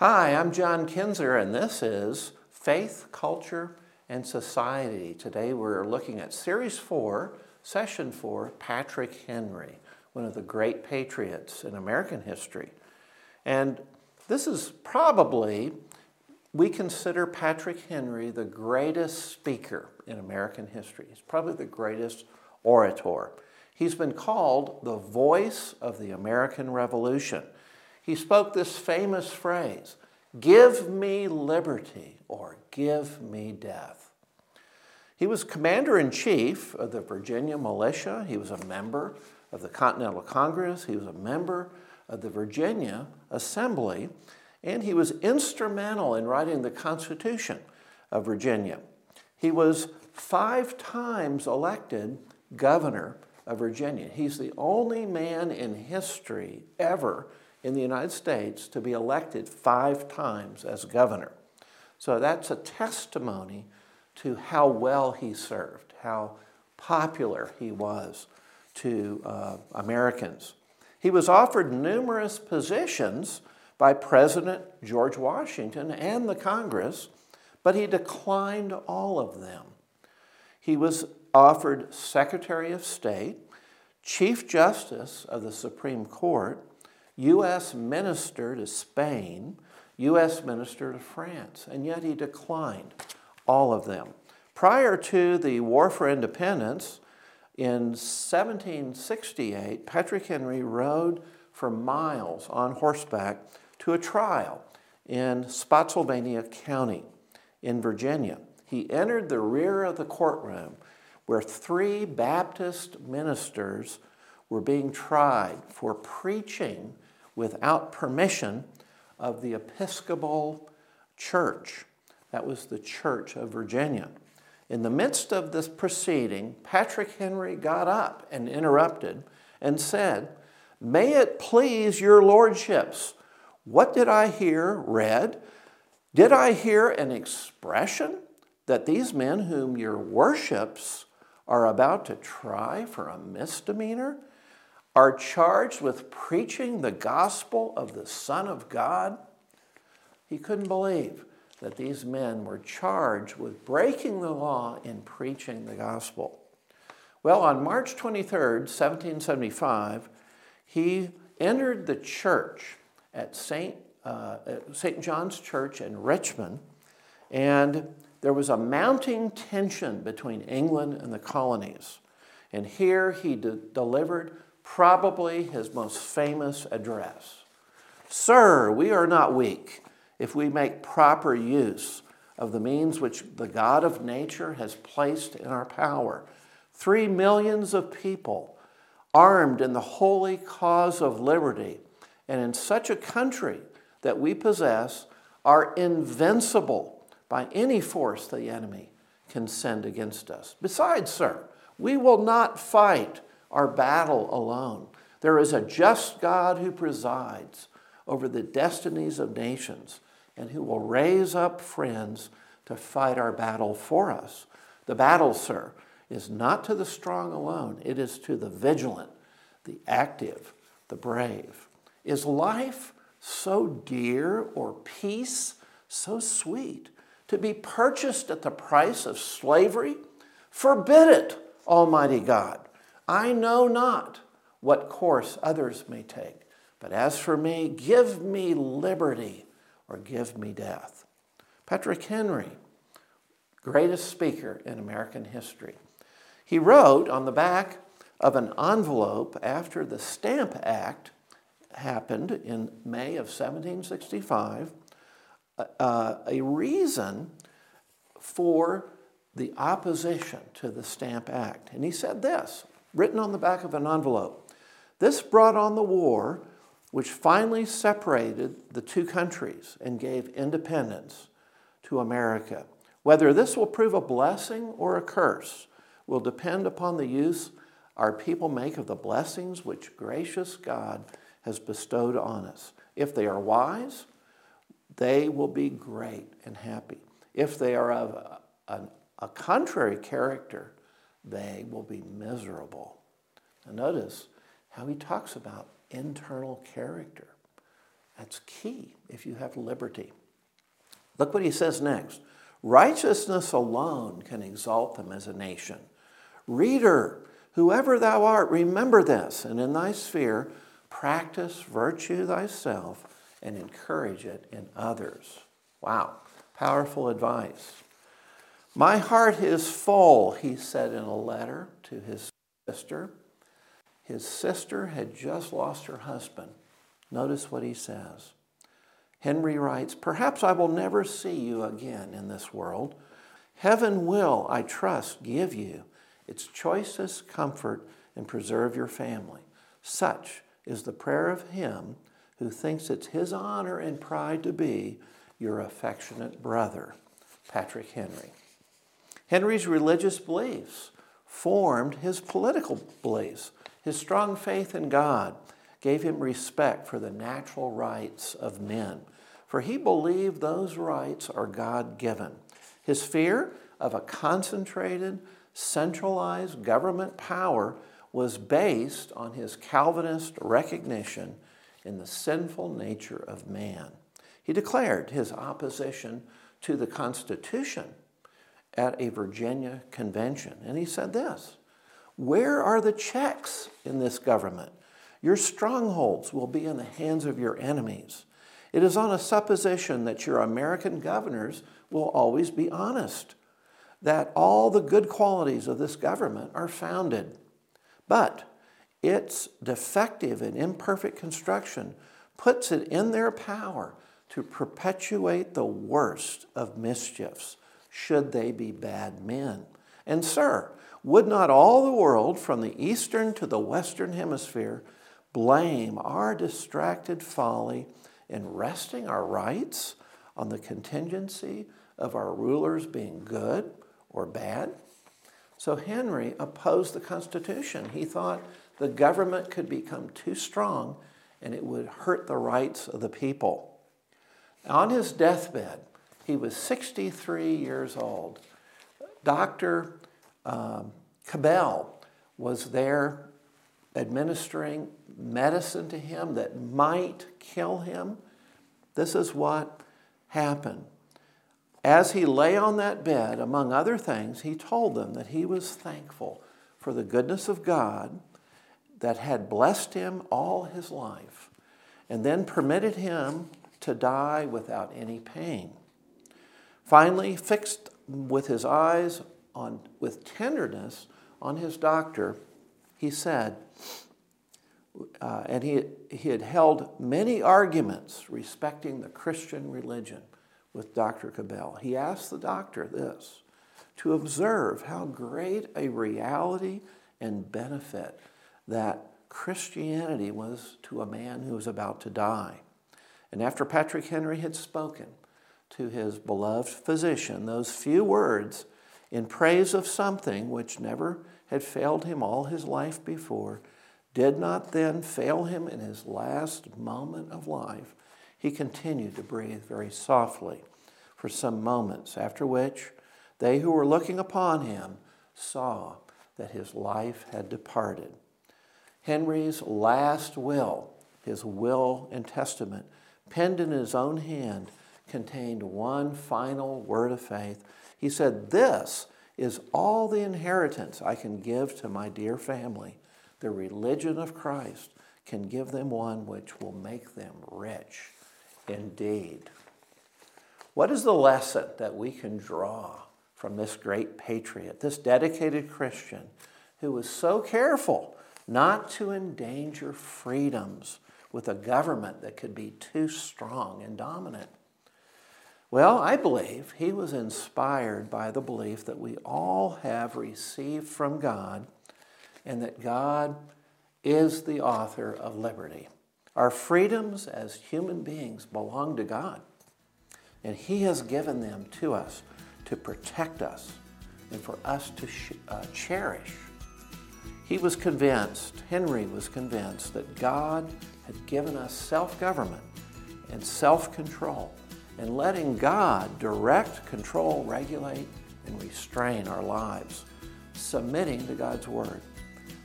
Hi, I'm John Kinzer, and this is Faith, Culture, and Society. Today we're looking at Series 4, Session 4, Patrick Henry, one of the great patriots in American history. And this is probably, we consider Patrick Henry the greatest speaker in American history. He's probably the greatest orator. He's been called the voice of the American Revolution he spoke this famous phrase Give me liberty or give me death. He was commander in chief of the Virginia militia. He was a member of the Continental Congress. He was a member of the Virginia Assembly. And he was instrumental in writing the Constitution of Virginia. He was five times elected governor of Virginia. He's the only man in history ever in the United States to be elected five times as governor. So that's a testimony to how well he served, how popular he was to uh, Americans. He was offered numerous positions by President George Washington and the Congress, but he declined all of them. He was offered Secretary of State, Chief Justice of the Supreme Court, U.S. minister to Spain, U.S. minister to France, and yet he declined all of them. Prior to the War for Independence, in 1768, Patrick Henry rode for miles on horseback to a trial in Spotsylvania County in Virginia. He entered the rear of the courtroom where three Baptist ministers were being tried for preaching without permission of the Episcopal Church. That was the Church of Virginia. In the midst of this proceeding, Patrick Henry got up and interrupted and said, May it please your lordships, what did I hear read? Did I hear an expression that these men whom your worships are about to try for a misdemeanor are charged with preaching the gospel of the Son of God. He couldn't believe that these men were charged with breaking the law in preaching the gospel. Well, on March 23rd, 1775, he entered the church at St. Uh, St. John's Church in Richmond, and there was a mounting tension between England and the colonies. And here he de- delivered probably his most famous address. Sir, we are not weak if we make proper use of the means which the God of nature has placed in our power. Three millions of people armed in the holy cause of liberty and in such a country that we possess are invincible by any force the enemy can send against us. Besides, sir, we will not fight our battle alone. There is a just God who presides over the destinies of nations and who will raise up friends to fight our battle for us. The battle, sir, is not to the strong alone, it is to the vigilant, the active, the brave. Is life so dear or peace so sweet to be purchased at the price of slavery? Forbid it, Almighty God. I know not what course others may take, but as for me, give me liberty or give me death. Patrick Henry, greatest speaker in American history. He wrote on the back of an envelope after the Stamp Act happened in May of 1765 uh, a reason for the opposition to the Stamp Act. And he said this written on the back of an envelope. This brought on the war, which finally separated the two countries and gave independence to America. Whether this will prove a blessing or a curse will depend upon the use our people make of the blessings which gracious God has bestowed on us. If they are wise, they will be great and happy. If they are of a, a, a contrary character, they will be miserable. Now, notice how he talks about internal character. That's key if you have liberty. Look what he says next. Righteousness alone can exalt them as a nation. Reader, whoever thou art, remember this, and in thy sphere, practice virtue thyself and encourage it in others. Wow, powerful advice. My heart is full, he said in a letter to his sister. His sister had just lost her husband. Notice what he says. Henry writes, Perhaps I will never see you again in this world. Heaven will, I trust, give you its choicest comfort and preserve your family. Such is the prayer of him who thinks it's his honor and pride to be your affectionate brother, Patrick Henry. Henry's religious beliefs formed his political beliefs. His strong faith in God gave him respect for the natural rights of men, for he believed those rights are God given. His fear of a concentrated, centralized government power was based on his Calvinist recognition in the sinful nature of man. He declared his opposition to the Constitution at a Virginia convention, and he said this Where are the checks in this government? Your strongholds will be in the hands of your enemies. It is on a supposition that your American governors will always be honest, that all the good qualities of this government are founded. But its defective and imperfect construction puts it in their power to perpetuate the worst of mischiefs, should they be bad men. And, sir, would not all the world, from the eastern to the western hemisphere, blame our distracted folly in resting our rights on the contingency of our rulers being good or bad? So Henry opposed the Constitution. He thought the government could become too strong and it would hurt the rights of the people. On his deathbed, he was 63 years old. Dr. Um, Cabell was there administering medicine to him that might kill him. This is what happened. As he lay on that bed, among other things, he told them that he was thankful for the goodness of God that had blessed him all his life and then permitted him to die without any pain. Finally, fixed with his eyes on, with tenderness on his doctor, he said, uh, and he, he had held many arguments respecting the Christian religion with Dr. Cabell. He asked the doctor this to observe how great a reality and benefit that Christianity was to a man who was about to die. And after Patrick Henry had spoken to his beloved physician those few words in praise of something which never had failed him all his life before, did not then fail him in his last moment of life, he continued to breathe very softly for some moments, after which they who were looking upon him saw that his life had departed. Henry's last will, his will and testament, penned in his own hand, contained one final word of faith. He said, This is all the inheritance I can give to my dear family. The religion of Christ can give them one which will make them rich indeed. What is the lesson that we can draw from this great patriot, this dedicated Christian who was so careful not to endanger freedoms with a government that could be too strong and dominant. Well, I believe he was inspired by the belief that we all have received from God and that God is the author of liberty. Our freedoms as human beings belong to God, and He has given them to us to protect us and for us to sh- uh, cherish he was convinced, Henry was convinced, that God had given us self government and self control, and letting God direct, control, regulate, and restrain our lives, submitting to God's Word.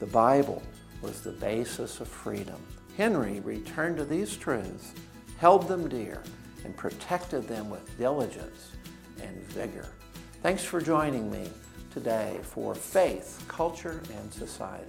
The Bible was the basis of freedom. Henry returned to these truths held them dear, and protected them with diligence and vigor. Thanks for joining me today for Faith, Culture, and Society.